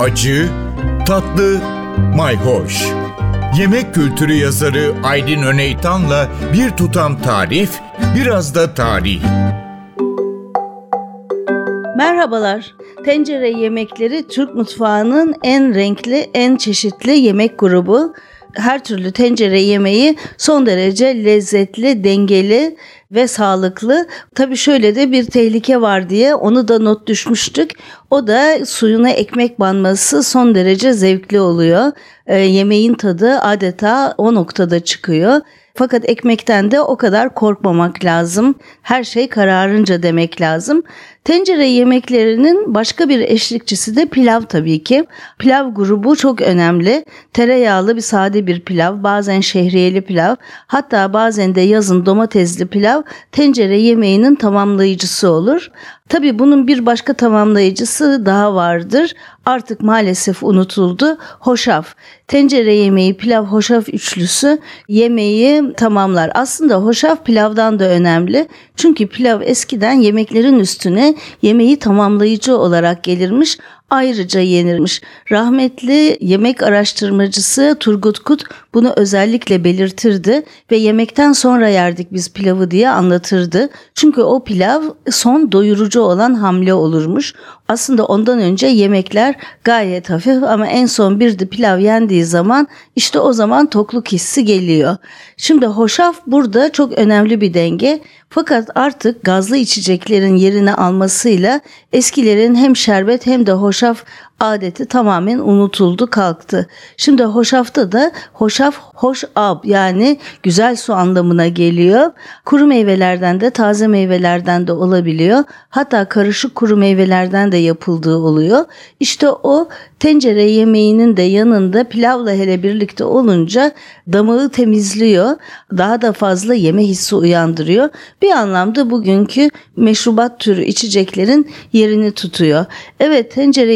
acı, tatlı, mayhoş. Yemek kültürü yazarı Aydın Öneytan'la bir tutam tarif, biraz da tarih. Merhabalar. Tencere yemekleri Türk mutfağının en renkli, en çeşitli yemek grubu her türlü tencere yemeği son derece lezzetli, dengeli ve sağlıklı. Tabii şöyle de bir tehlike var diye onu da not düşmüştük. O da suyuna ekmek banması son derece zevkli oluyor. E, yemeğin tadı adeta o noktada çıkıyor. Fakat ekmekten de o kadar korkmamak lazım. Her şey kararınca demek lazım. Tencere yemeklerinin başka bir eşlikçisi de pilav tabii ki. Pilav grubu çok önemli. Tereyağlı bir sade bir pilav, bazen şehriyeli pilav, hatta bazen de yazın domatesli pilav tencere yemeğinin tamamlayıcısı olur. Tabii bunun bir başka tamamlayıcısı daha vardır. Artık maalesef unutuldu. Hoşaf. Tencere yemeği, pilav, hoşaf üçlüsü yemeği tamamlar. Aslında hoşaf pilavdan da önemli. Çünkü pilav eskiden yemeklerin üstüne yemeği tamamlayıcı olarak gelirmiş ayrıca yenirmiş. Rahmetli yemek araştırmacısı Turgut Kut bunu özellikle belirtirdi ve yemekten sonra yerdik biz pilavı diye anlatırdı. Çünkü o pilav son doyurucu olan hamle olurmuş. Aslında ondan önce yemekler gayet hafif ama en son bir de pilav yendiği zaman işte o zaman tokluk hissi geliyor. Şimdi hoşaf burada çok önemli bir denge. Fakat artık gazlı içeceklerin yerini almasıyla eskilerin hem şerbet hem de hoşaf adeti tamamen unutuldu kalktı. Şimdi hoşafta da hoşaf hoş ab yani güzel su anlamına geliyor. Kuru meyvelerden de taze meyvelerden de olabiliyor. Hatta karışık kuru meyvelerden de yapıldığı oluyor. İşte o tencere yemeğinin de yanında pilavla hele birlikte olunca damağı temizliyor. Daha da fazla yeme hissi uyandırıyor. Bir anlamda bugünkü meşrubat türü içeceklerin yerini tutuyor. Evet tencere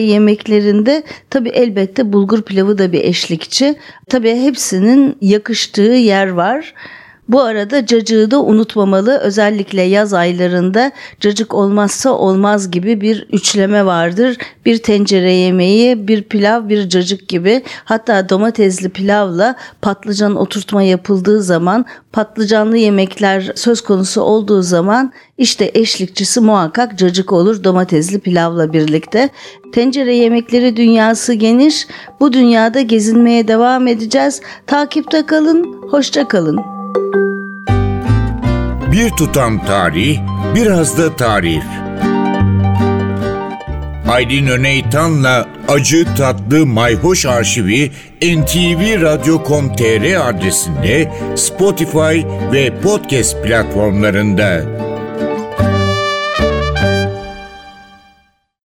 yemeklerinde tabi elbette bulgur pilavı da bir eşlikçi. Tabi hepsinin yakıştığı yer var. Bu arada cacığı da unutmamalı. Özellikle yaz aylarında cacık olmazsa olmaz gibi bir üçleme vardır. Bir tencere yemeği, bir pilav, bir cacık gibi. Hatta domatesli pilavla patlıcan oturtma yapıldığı zaman, patlıcanlı yemekler söz konusu olduğu zaman işte eşlikçisi muhakkak cacık olur domatesli pilavla birlikte. Tencere yemekleri dünyası geniş. Bu dünyada gezinmeye devam edeceğiz. Takipte kalın, hoşça kalın. Bir tutam tarih, biraz da tarif. Aydın Öneytan'la Acı Tatlı Mayhoş Arşivi ntvradio.com.tr adresinde Spotify ve podcast platformlarında.